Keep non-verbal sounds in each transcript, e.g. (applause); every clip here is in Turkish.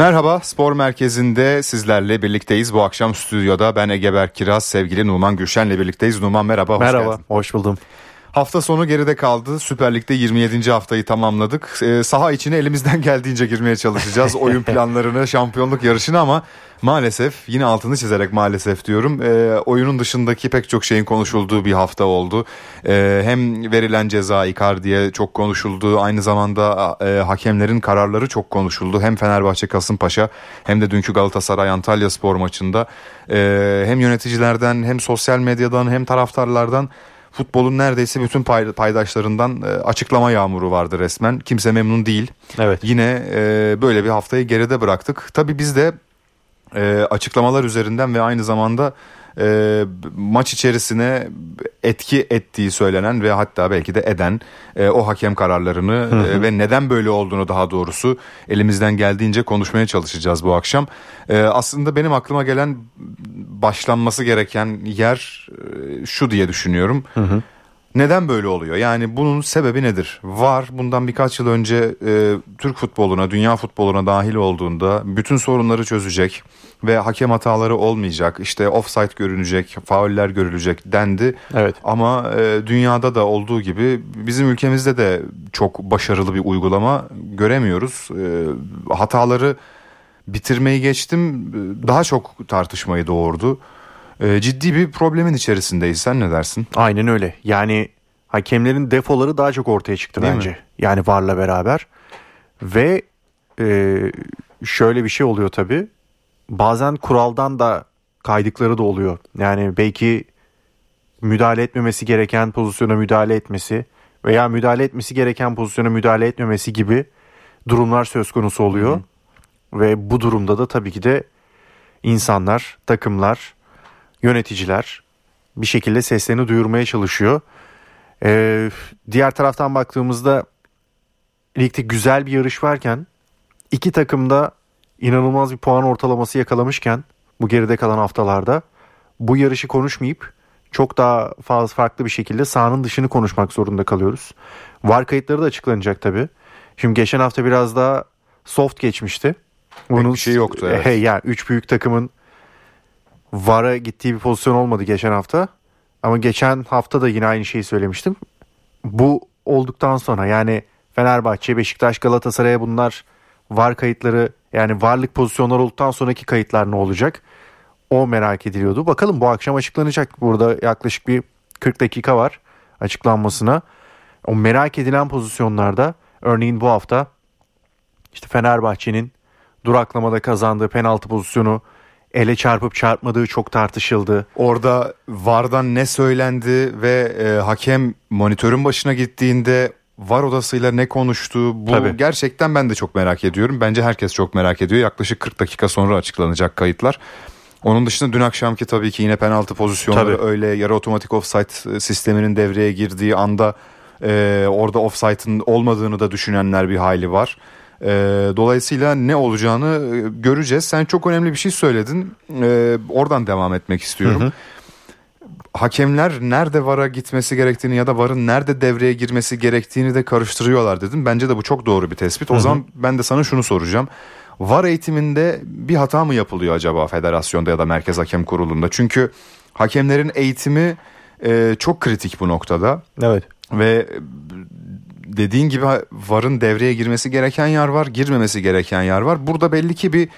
Merhaba, Spor Merkezi'nde sizlerle birlikteyiz. Bu akşam stüdyoda ben Egeber Kiraz, sevgili Numan Gülşen'le birlikteyiz. Numan merhaba, hoş Merhaba, geldin. hoş buldum. Hafta sonu geride kaldı. Süper Lig'de 27. haftayı tamamladık. Ee, saha içine elimizden (laughs) geldiğince girmeye çalışacağız. Oyun planlarını, şampiyonluk yarışını ama maalesef yine altını çizerek maalesef diyorum. E, oyunun dışındaki pek çok şeyin konuşulduğu bir hafta oldu. E, hem verilen ceza Icardi'ye çok konuşuldu. Aynı zamanda e, hakemlerin kararları çok konuşuldu. Hem Fenerbahçe Kasımpaşa hem de dünkü Galatasaray Antalya spor maçında. E, hem yöneticilerden hem sosyal medyadan hem taraftarlardan futbolun neredeyse bütün paydaşlarından açıklama yağmuru vardı resmen. Kimse memnun değil. Evet. Yine e, böyle bir haftayı geride bıraktık. Tabii biz de e, açıklamalar üzerinden ve aynı zamanda e, maç içerisine etki ettiği söylenen ve hatta belki de eden e, o hakem kararlarını. E, ve neden böyle olduğunu daha doğrusu elimizden geldiğince konuşmaya çalışacağız bu akşam. E, aslında benim aklıma gelen başlanması gereken yer e, şu diye düşünüyorum. Hı hı. Neden böyle oluyor? Yani bunun sebebi nedir? Var bundan birkaç yıl önce e, Türk futboluna, dünya futboluna dahil olduğunda bütün sorunları çözecek ve hakem hataları olmayacak. İşte offside görünecek, fauller görülecek dendi. Evet. Ama e, dünyada da olduğu gibi bizim ülkemizde de çok başarılı bir uygulama göremiyoruz. E, hataları bitirmeyi geçtim daha çok tartışmayı doğurdu. E, ciddi bir problemin içerisindeyiz. Sen ne dersin? Aynen öyle. Yani hakemlerin defoları daha çok ortaya çıktı Değil bence. Mi? Yani VAR'la beraber. Ve e, şöyle bir şey oluyor tabii bazen kuraldan da kaydıkları da oluyor. Yani belki müdahale etmemesi gereken pozisyona müdahale etmesi veya müdahale etmesi gereken pozisyona müdahale etmemesi gibi durumlar söz konusu oluyor. Hı hı. Ve bu durumda da tabii ki de insanlar, takımlar, yöneticiler bir şekilde seslerini duyurmaya çalışıyor. Ee, diğer taraftan baktığımızda ligde güzel bir yarış varken iki takım da inanılmaz bir puan ortalaması yakalamışken bu geride kalan haftalarda bu yarışı konuşmayıp çok daha fazla farklı bir şekilde sahanın dışını konuşmak zorunda kalıyoruz. Var kayıtları da açıklanacak tabii. Şimdi geçen hafta biraz daha soft geçmişti. Bunun bir şey yoktu. Evet. He, yani üç büyük takımın VAR'a gittiği bir pozisyon olmadı geçen hafta. Ama geçen hafta da yine aynı şeyi söylemiştim. Bu olduktan sonra yani Fenerbahçe, Beşiktaş, Galatasaray'a bunlar VAR kayıtları yani varlık pozisyonları olduktan sonraki kayıtlar ne olacak? O merak ediliyordu. Bakalım bu akşam açıklanacak. Burada yaklaşık bir 40 dakika var açıklanmasına. O merak edilen pozisyonlarda örneğin bu hafta işte Fenerbahçe'nin duraklamada kazandığı penaltı pozisyonu ele çarpıp çarpmadığı çok tartışıldı. Orada VAR'dan ne söylendi ve e, hakem monitörün başına gittiğinde var odasıyla ne konuştu bu Tabii. gerçekten ben de çok merak ediyorum. Bence herkes çok merak ediyor. Yaklaşık 40 dakika sonra açıklanacak kayıtlar. Onun dışında dün akşamki tabii ki yine penaltı pozisyonları tabii. öyle yarı otomatik offside sisteminin devreye girdiği anda e, orada offside'ın olmadığını da düşünenler bir hali var. E, dolayısıyla ne olacağını e, göreceğiz. Sen çok önemli bir şey söyledin. E, oradan devam etmek istiyorum. Hı hı hakemler nerede VAR'a gitmesi gerektiğini ya da VAR'ın nerede devreye girmesi gerektiğini de karıştırıyorlar dedim. Bence de bu çok doğru bir tespit. O Hı-hı. zaman ben de sana şunu soracağım. VAR eğitiminde bir hata mı yapılıyor acaba federasyonda ya da Merkez Hakem Kurulu'nda? Çünkü hakemlerin eğitimi e, çok kritik bu noktada. Evet. Ve dediğin gibi VAR'ın devreye girmesi gereken yer var, girmemesi gereken yer var. Burada belli ki bir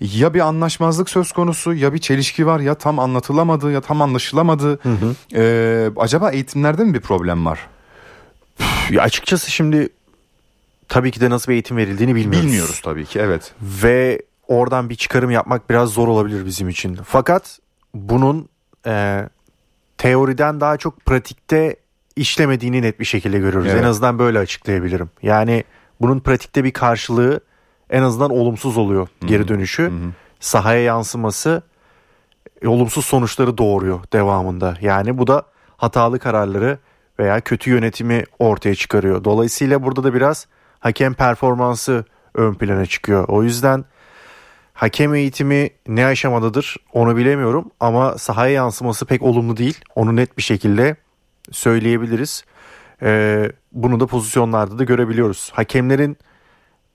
ya bir anlaşmazlık söz konusu ya bir çelişki var ya tam anlatılamadı ya tam anlaşılamadı. Hı hı. Ee, acaba eğitimlerde mi bir problem var? Ya açıkçası şimdi tabii ki de nasıl bir eğitim verildiğini bilmiyoruz. Bilmiyoruz tabii ki evet. Ve oradan bir çıkarım yapmak biraz zor olabilir bizim için. Fakat bunun e, teoriden daha çok pratikte işlemediğini net bir şekilde görüyoruz. Evet. En azından böyle açıklayabilirim. Yani bunun pratikte bir karşılığı en azından olumsuz oluyor geri dönüşü. Hı hı. Sahaya yansıması e, olumsuz sonuçları doğuruyor devamında. Yani bu da hatalı kararları veya kötü yönetimi ortaya çıkarıyor. Dolayısıyla burada da biraz hakem performansı ön plana çıkıyor. O yüzden hakem eğitimi ne aşamadadır onu bilemiyorum ama sahaya yansıması pek olumlu değil. Onu net bir şekilde söyleyebiliriz. Ee, bunu da pozisyonlarda da görebiliyoruz. Hakemlerin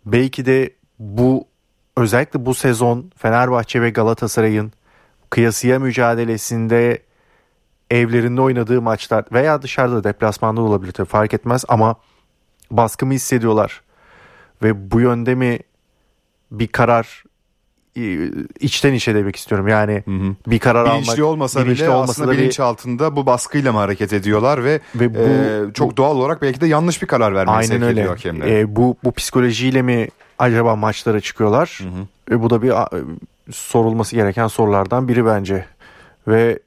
belki de bu özellikle bu sezon Fenerbahçe ve Galatasaray'ın kıyasıya mücadelesinde evlerinde oynadığı maçlar veya dışarıda deplasmanda olabilir tabii fark etmez ama baskı mı hissediyorlar ve bu yönde mi bir karar e, içten içe demek istiyorum. Yani hı hı. bir karar bilinçli almak olmasa bilinçli bile olmasa aslında bilinç bir... altında bu baskıyla mı hareket ediyorlar ve, ve bu, e, çok bu, doğal olarak belki de yanlış bir karar vermeyi aynen sevk öyle. ediyor hakemler. E, bu bu psikolojiyle mi acaba maçlara çıkıyorlar? Hı hı. E, bu da bir sorulması gereken sorulardan biri bence. Ve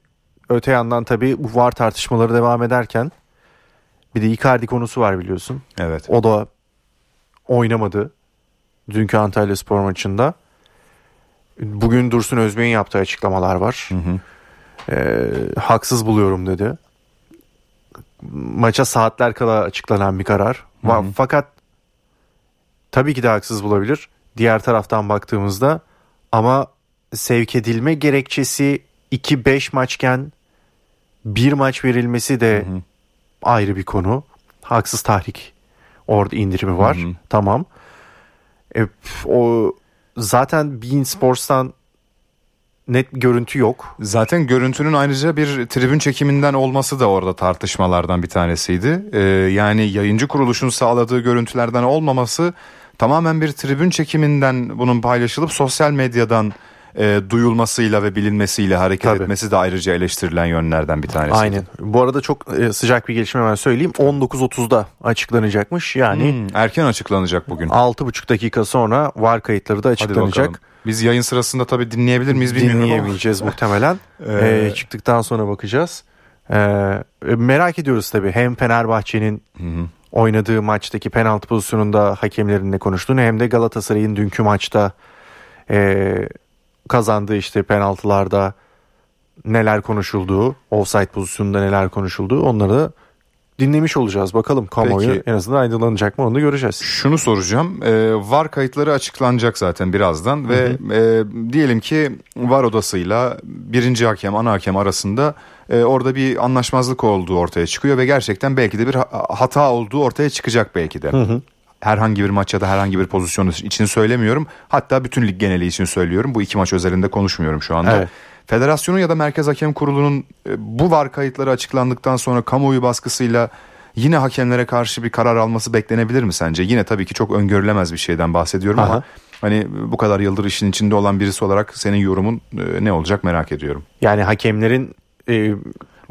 öte yandan tabii bu VAR tartışmaları devam ederken bir de Icardi konusu var biliyorsun. Evet. O da oynamadı dünkü Antalya Spor maçında. Bugün Dursun Özbey'in yaptığı açıklamalar var. Hı hı. E, haksız buluyorum dedi. Maça saatler kala açıklanan bir karar. Hı hı. Fakat tabii ki de haksız bulabilir. Diğer taraftan baktığımızda ama sevk edilme gerekçesi 2-5 maçken bir maç verilmesi de hı hı. ayrı bir konu. Haksız tahrik orada indirimi var. Hı hı. Tamam. E, o zaten Bein Sports'tan net görüntü yok. Zaten görüntünün ayrıca bir tribün çekiminden olması da orada tartışmalardan bir tanesiydi. Ee, yani yayıncı kuruluşun sağladığı görüntülerden olmaması tamamen bir tribün çekiminden bunun paylaşılıp sosyal medyadan e, duyulmasıyla ve bilinmesiyle hareket Tabii. etmesi de ayrıca eleştirilen yönlerden bir tanesi. Aynen. Bu arada çok e, sıcak bir gelişme hemen söyleyeyim. 19.30'da açıklanacakmış. Yani hmm, erken açıklanacak bugün. 6.5 dakika sonra var kayıtları da açıklanacak. Biz yayın sırasında tabii dinleyebilir miyiz bilmiyorum Dinleyemeyeceğiz (laughs) muhtemelen. ee... ee, çıktıktan sonra bakacağız. Ee, merak ediyoruz tabii hem Fenerbahçe'nin oynadığı maçtaki penaltı pozisyonunda hakemlerin ne konuştuğunu hem de Galatasaray'ın dünkü maçta e, kazandığı işte penaltılarda neler konuşulduğu, offside pozisyonunda neler konuşulduğu onları dinlemiş olacağız. Bakalım kamuoyu Peki, en azından aydınlanacak mı onu göreceğiz. Şunu soracağım. E, VAR kayıtları açıklanacak zaten birazdan ve hı hı. E, diyelim ki VAR odasıyla birinci hakem, ana hakem arasında e, orada bir anlaşmazlık olduğu ortaya çıkıyor ve gerçekten belki de bir hata olduğu ortaya çıkacak belki de. Hı hı herhangi bir maç ya da herhangi bir pozisyon için söylemiyorum. Hatta bütün lig geneli için söylüyorum. Bu iki maç özelinde konuşmuyorum şu anda. Evet. Federasyonun ya da Merkez Hakem Kurulu'nun e, bu var kayıtları açıklandıktan sonra kamuoyu baskısıyla yine hakemlere karşı bir karar alması beklenebilir mi sence? Yine tabii ki çok öngörülemez bir şeyden bahsediyorum Aha. ama hani bu kadar yıldır işin içinde olan birisi olarak senin yorumun e, ne olacak merak ediyorum. Yani hakemlerin e,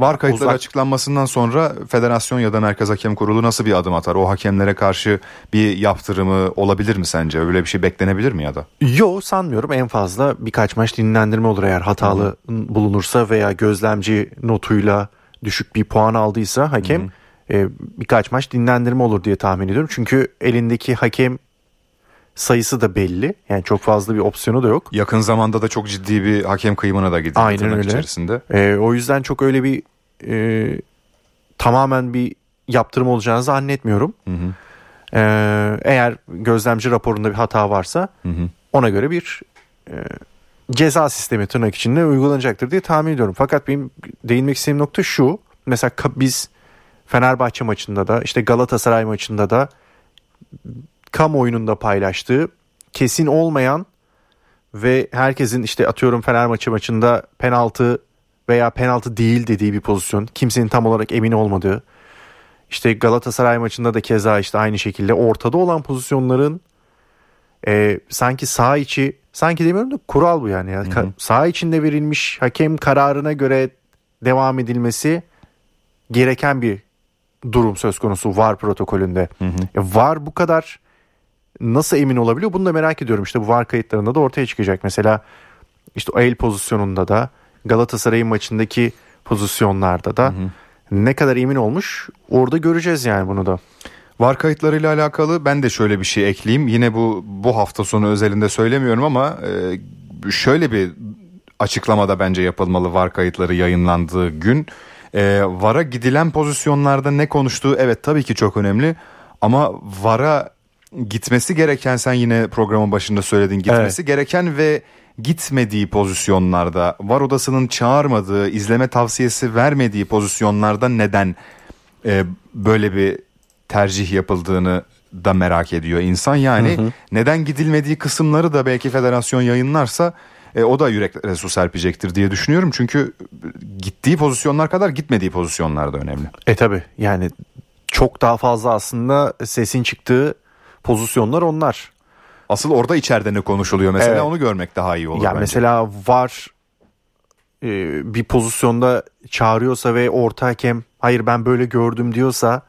Var kayıtları Uzak... açıklanmasından sonra federasyon ya da Merkez Hakem Kurulu nasıl bir adım atar? O hakemlere karşı bir yaptırımı olabilir mi sence? Öyle bir şey beklenebilir mi ya da? Yo sanmıyorum. En fazla birkaç maç dinlendirme olur eğer hatalı Hı-hı. bulunursa veya gözlemci notuyla düşük bir puan aldıysa hakem e, birkaç maç dinlendirme olur diye tahmin ediyorum. Çünkü elindeki hakem sayısı da belli. Yani çok fazla bir opsiyonu da yok. Yakın zamanda da çok ciddi bir hakem kıyımına da gidildi Aynen öyle. içerisinde. E, o yüzden çok öyle bir e, tamamen bir yaptırım olacağını zannetmiyorum. Hı hı. E, eğer gözlemci raporunda bir hata varsa hı hı. ona göre bir e, ceza sistemi tırnak içinde uygulanacaktır diye tahmin ediyorum. Fakat benim değinmek istediğim nokta şu. Mesela biz Fenerbahçe maçında da işte Galatasaray maçında da kamuoyunun da paylaştığı kesin olmayan ve herkesin işte atıyorum Fenerbahçe maçında penaltı veya penaltı değil dediği bir pozisyon. Kimsenin tam olarak emin olmadığı. İşte Galatasaray maçında da keza işte aynı şekilde ortada olan pozisyonların e, sanki sağ içi sanki demiyorum da kural bu yani. hı hı. Sağ içinde verilmiş hakem kararına göre devam edilmesi gereken bir durum söz konusu VAR protokolünde. Hı hı. E, VAR bu kadar nasıl emin olabiliyor bunu da merak ediyorum. İşte bu VAR kayıtlarında da ortaya çıkacak. Mesela işte el pozisyonunda da Galatasaray'ın maçındaki pozisyonlarda da hı hı. ne kadar emin olmuş orada göreceğiz yani bunu da. Var kayıtlarıyla alakalı ben de şöyle bir şey ekleyeyim. Yine bu bu hafta sonu özelinde söylemiyorum ama e, şöyle bir açıklamada bence yapılmalı var kayıtları yayınlandığı gün. E, VAR'a gidilen pozisyonlarda ne konuştuğu evet tabii ki çok önemli ama VAR'a gitmesi gereken sen yine programın başında söyledin gitmesi evet. gereken ve gitmediği pozisyonlarda var odasının çağırmadığı izleme tavsiyesi vermediği pozisyonlarda neden e, böyle bir tercih yapıldığını da merak ediyor insan. Yani hı hı. neden gidilmediği kısımları da belki federasyon yayınlarsa e, o da yüreklere su serpecektir diye düşünüyorum. Çünkü gittiği pozisyonlar kadar gitmediği pozisyonlar da önemli. E tabi yani çok daha fazla aslında sesin çıktığı pozisyonlar onlar. Asıl orada içeride ne konuşuluyor mesela evet. onu görmek daha iyi olur ya bence. Mesela var e, bir pozisyonda çağırıyorsa ve orta hakem hayır ben böyle gördüm diyorsa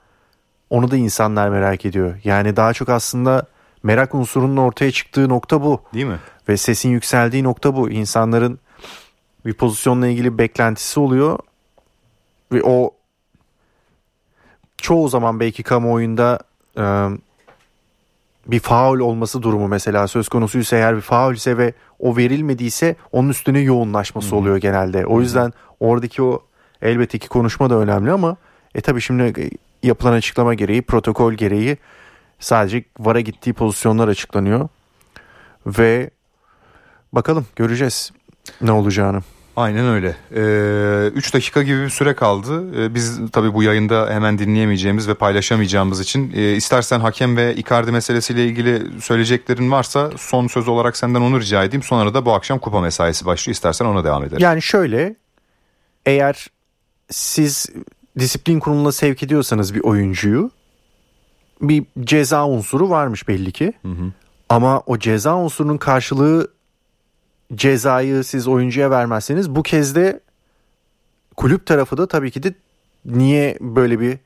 onu da insanlar merak ediyor. Yani daha çok aslında merak unsurunun ortaya çıktığı nokta bu. Değil mi? Ve sesin yükseldiği nokta bu. İnsanların bir pozisyonla ilgili beklentisi oluyor. Ve o çoğu zaman belki kamuoyunda e, bir faul olması durumu mesela söz konusuysa eğer bir faul ise ve o verilmediyse onun üstüne yoğunlaşması Hı-hı. oluyor genelde. O yüzden oradaki o elbette ki konuşma da önemli ama e tabii şimdi yapılan açıklama gereği protokol gereği sadece VAR'a gittiği pozisyonlar açıklanıyor. Ve bakalım göreceğiz ne olacağını. Aynen öyle. 3 ee, dakika gibi bir süre kaldı. Ee, biz tabii bu yayında hemen dinleyemeyeceğimiz ve paylaşamayacağımız için e, istersen hakem ve Icardi meselesiyle ilgili söyleyeceklerin varsa son söz olarak senden onu rica edeyim. Sonra da bu akşam kupa mesaisi başlıyor. İstersen ona devam edelim. Yani şöyle eğer siz disiplin kuruluna sevk ediyorsanız bir oyuncuyu bir ceza unsuru varmış belli ki. Hı hı. Ama o ceza unsurunun karşılığı cezayı siz oyuncuya vermezseniz bu kez de kulüp tarafı da tabii ki de niye böyle bir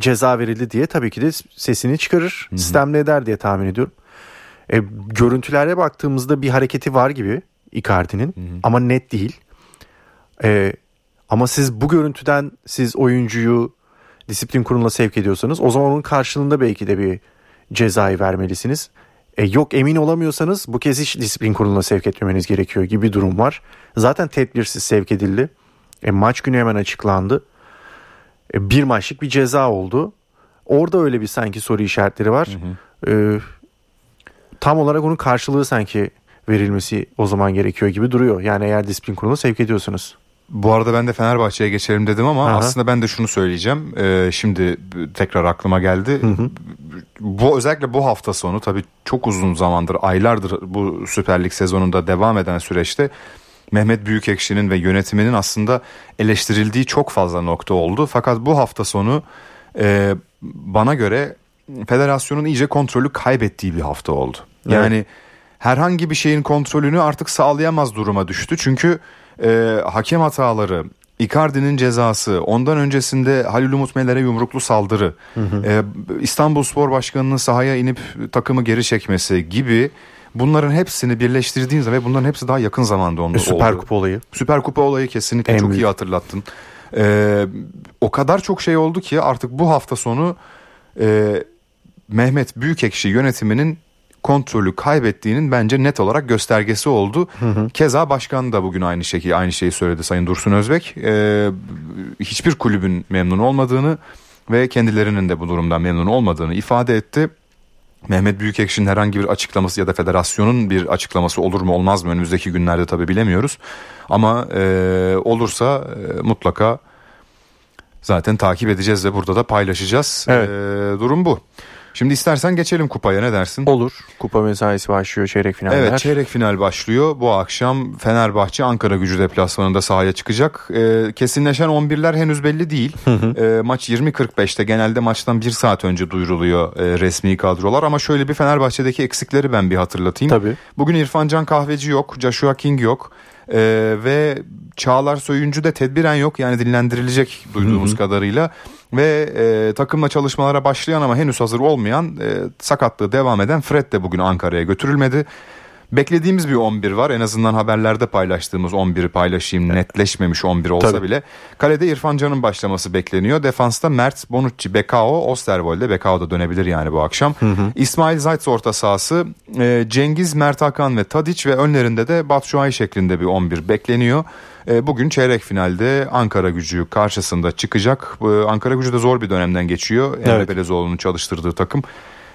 ceza verildi diye tabii ki de sesini çıkarır. Hı hı. Sistemle eder diye tahmin ediyorum. E, görüntülere baktığımızda bir hareketi var gibi Icardi'nin ama net değil. E, ama siz bu görüntüden siz oyuncuyu disiplin kuruluna sevk ediyorsanız o zaman onun karşılığında belki de bir cezayı vermelisiniz. E, yok emin olamıyorsanız bu kez hiç disiplin kuruluna sevk etmemeniz gerekiyor gibi bir durum var. Zaten tedbirsiz sevk edildi. E, maç günü hemen açıklandı. E, bir maçlık bir ceza oldu. Orada öyle bir sanki soru işaretleri var. Hı hı. E, tam olarak onun karşılığı sanki verilmesi o zaman gerekiyor gibi duruyor. Yani eğer disiplin kuruluna sevk ediyorsunuz. Bu arada ben de Fenerbahçe'ye geçelim dedim ama Aha. aslında ben de şunu söyleyeceğim. Ee, şimdi tekrar aklıma geldi. Hı hı. Bu özellikle bu hafta sonu tabii çok uzun zamandır, aylardır bu Süper Lig sezonunda devam eden süreçte Mehmet Büyükekşi'nin ve yönetiminin aslında eleştirildiği çok fazla nokta oldu. Fakat bu hafta sonu e, bana göre federasyonun iyice kontrolü kaybettiği bir hafta oldu. Yani evet. Herhangi bir şeyin kontrolünü artık sağlayamaz duruma düştü. Çünkü e, hakem hataları, Icardi'nin cezası, ondan öncesinde Halil Umut Meler'e yumruklu saldırı, hı hı. E, İstanbul Spor Başkanı'nın sahaya inip takımı geri çekmesi gibi bunların hepsini birleştirdiğiniz ve bunların hepsi daha yakın zamanda oldu. E, Süper Kupa olayı. Süper Kupa olayı kesinlikle en çok büyük. iyi hatırlattın. E, o kadar çok şey oldu ki artık bu hafta sonu e, Mehmet Büyükekşi yönetiminin kontrolü kaybettiğinin bence net olarak göstergesi oldu. Hı hı. Keza başkan da bugün aynı şekilde aynı şeyi söyledi Sayın Dursun Özbek. Ee, hiçbir kulübün memnun olmadığını ve kendilerinin de bu durumdan memnun olmadığını ifade etti. Mehmet Büyükekşi'nin herhangi bir açıklaması ya da federasyonun bir açıklaması olur mu olmaz mı önümüzdeki günlerde tabi bilemiyoruz. Ama e, olursa e, mutlaka zaten takip edeceğiz ve burada da paylaşacağız. Evet. E, durum bu. Şimdi istersen geçelim kupaya ne dersin? Olur. Kupa mesaisi başlıyor çeyrek finaller. Evet çeyrek final başlıyor. Bu akşam Fenerbahçe Ankara gücü deplasmanında sahaya çıkacak. Ee, kesinleşen 11'ler henüz belli değil. Ee, maç 20.45'te genelde maçtan bir saat önce duyuruluyor e, resmi kadrolar. Ama şöyle bir Fenerbahçe'deki eksikleri ben bir hatırlatayım. Tabii. Bugün İrfan Can Kahveci yok. Joshua King yok. Ee, ve Çağlar Soyuncu da tedbiren yok yani dinlendirilecek duyduğumuz Hı-hı. kadarıyla ve e, takımla çalışmalara başlayan ama henüz hazır olmayan e, sakatlığı devam eden Fred de bugün Ankara'ya götürülmedi. Beklediğimiz bir 11 var. En azından haberlerde paylaştığımız 11'i paylaşayım. Netleşmemiş 11 olsa Tabii. bile. Kalede İrfan Can'ın başlaması bekleniyor. Defansta Mert, Bonucci, Bekao, Osterwolde. Bekao da dönebilir yani bu akşam. Hı hı. İsmail Zayt orta sahası. E, Cengiz, Mert Hakan ve Tadiç ve önlerinde de Batshuayi şeklinde bir 11 bekleniyor. E, bugün çeyrek finalde Ankara gücü karşısında çıkacak. E, Ankara gücü de zor bir dönemden geçiyor. Evet. Emre Belezoğlu'nun çalıştırdığı takım.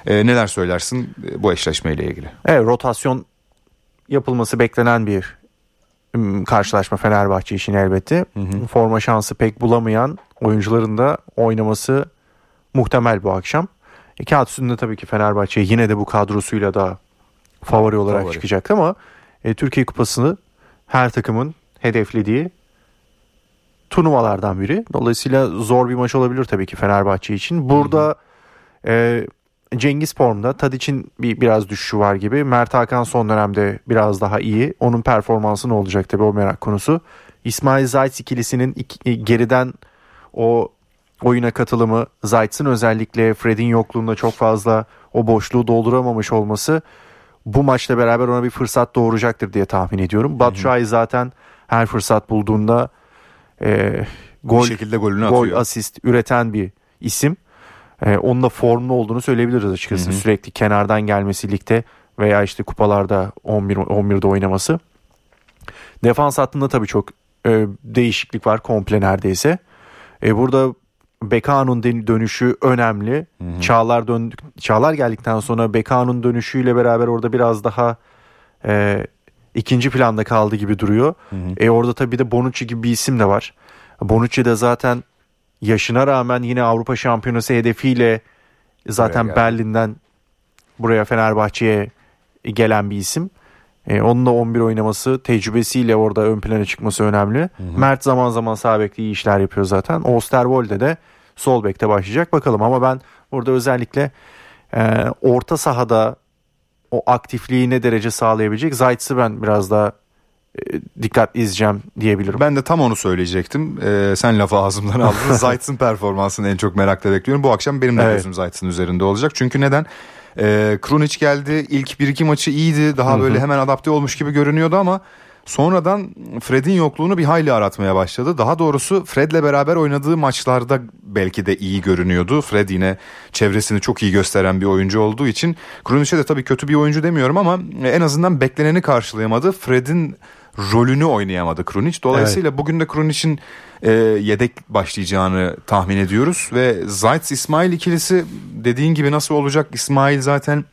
E, neler söylersin bu eşleşmeyle ilgili? Evet rotasyon yapılması beklenen bir karşılaşma Fenerbahçe için elbette. Hı hı. Forma şansı pek bulamayan oyuncuların da oynaması muhtemel bu akşam. E, kağıt üstünde tabii ki Fenerbahçe yine de bu kadrosuyla da favori olarak favori. çıkacak ama e, Türkiye Kupası'nı her takımın hedeflediği turnuvalardan biri. Dolayısıyla zor bir maç olabilir tabii ki Fenerbahçe için. Burada e, Cengiz formda. Tadic'in bir biraz düşüşü var gibi. Mert Hakan son dönemde biraz daha iyi. Onun performansı ne olacak tabii o merak konusu. İsmail Zayt ikilisinin iki, e, geriden o oyuna katılımı Zayt'sın özellikle Fred'in yokluğunda çok fazla o boşluğu dolduramamış olması bu maçla beraber ona bir fırsat doğuracaktır diye tahmin ediyorum. Batshuayi zaten her fırsat bulduğunda e, gol, bir şekilde golünü gol atıyor. asist üreten bir isim. E, onun da formlu olduğunu söyleyebiliriz açıkçası. Hı hı. Sürekli kenardan gelmesi ligde veya işte kupalarda 11 11'de oynaması. Defans hattında tabii çok e, değişiklik var komple neredeyse. E, burada Bekano'nun dönüşü önemli. Hı hı. Çağlar dön Çağlar geldikten sonra Bekano'nun dönüşüyle beraber orada biraz daha e, ikinci planda kaldı gibi duruyor. Hı hı. E orada tabii de Bonucci gibi bir isim de var. Bonucci de zaten yaşına rağmen yine Avrupa Şampiyonası hedefiyle zaten Berlin'den buraya Fenerbahçe'ye gelen bir isim. E, onun da 11 oynaması, tecrübesiyle orada ön plana çıkması önemli. Hı hı. Mert zaman zaman sağ bekte iyi işler yapıyor zaten. Osterwolde de sol bekte başlayacak bakalım ama ben burada özellikle e, orta sahada o aktifliği ne derece sağlayabilecek Zayt'sı ben biraz daha e, dikkat izleyeceğim diyebilirim. Ben de tam onu söyleyecektim. Ee, sen lafı ağzımdan aldın. (laughs) Zayt'sın performansını en çok merakla bekliyorum. Bu akşam benim de evet. gözüm Zayt'sın üzerinde olacak. Çünkü neden? Ee, Krunic geldi. İlk bir iki maçı iyiydi. Daha böyle hemen adapte olmuş gibi görünüyordu ama sonradan Fred'in yokluğunu bir hayli aratmaya başladı. Daha doğrusu Fred'le beraber oynadığı maçlarda belki de iyi görünüyordu. Fred yine çevresini çok iyi gösteren bir oyuncu olduğu için Krunic'e de tabii kötü bir oyuncu demiyorum ama en azından bekleneni karşılayamadı. Fred'in rolünü oynayamadı Krunic. Dolayısıyla evet. bugün de Krunic'in e, yedek başlayacağını tahmin ediyoruz ve Zayt İsmail ikilisi dediğin gibi nasıl olacak? İsmail zaten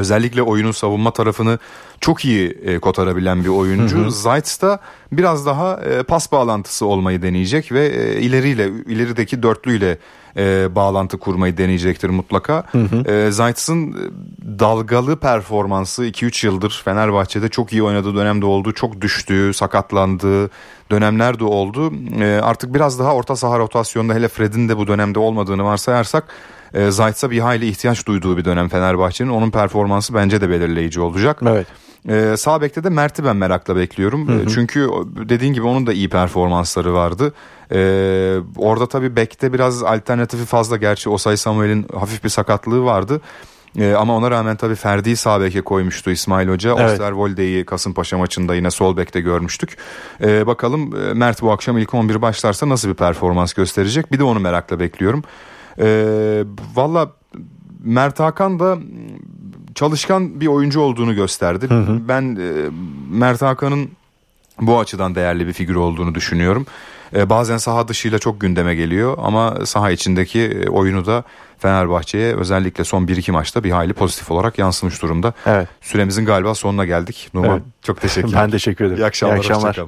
özellikle oyunun savunma tarafını çok iyi e, kotarabilen bir oyuncu. Hı Zayt da biraz daha e, pas bağlantısı olmayı deneyecek ve e, ileriyle ilerideki dörtlüyle e, bağlantı kurmayı deneyecektir mutlaka. Hı hı. E, Zayt's'ın dalgalı performansı 2-3 yıldır Fenerbahçe'de çok iyi oynadığı dönemde oldu. Çok düştüğü, sakatlandığı dönemler de oldu. E, artık biraz daha orta saha rotasyonunda hele Fred'in de bu dönemde olmadığını varsayarsak e, Zayt'sa bir hayli ihtiyaç duyduğu bir dönem Fenerbahçe'nin. Onun performansı bence de belirleyici olacak. Evet. Ee, sağ bekte de Mert'i ben merakla bekliyorum. Hı hı. Çünkü dediğin gibi onun da iyi performansları vardı. Ee, orada tabii bekte biraz alternatifi fazla. Gerçi Osay Samuel'in hafif bir sakatlığı vardı. Ee, ama ona rağmen tabii Ferdi'yi sağ beke koymuştu İsmail Hoca. Evet. Osterwolde'yi Kasımpaşa maçında yine sol bekte görmüştük. Ee, bakalım e, Mert bu akşam ilk 11 başlarsa nasıl bir performans gösterecek? Bir de onu merakla bekliyorum. Ee, Valla Mert Hakan da çalışkan bir oyuncu olduğunu gösterdi. Hı hı. Ben e, Mert Hakan'ın bu açıdan değerli bir figür olduğunu düşünüyorum. E, bazen saha dışıyla çok gündeme geliyor ama saha içindeki e, oyunu da Fenerbahçe'ye özellikle son 1-2 maçta bir hayli pozitif olarak yansımış durumda. Evet. Süremizin galiba sonuna geldik. Numan evet. çok teşekkür ederim. (laughs) ben teşekkür ederim. İyi akşamlar. İyi akşamlar.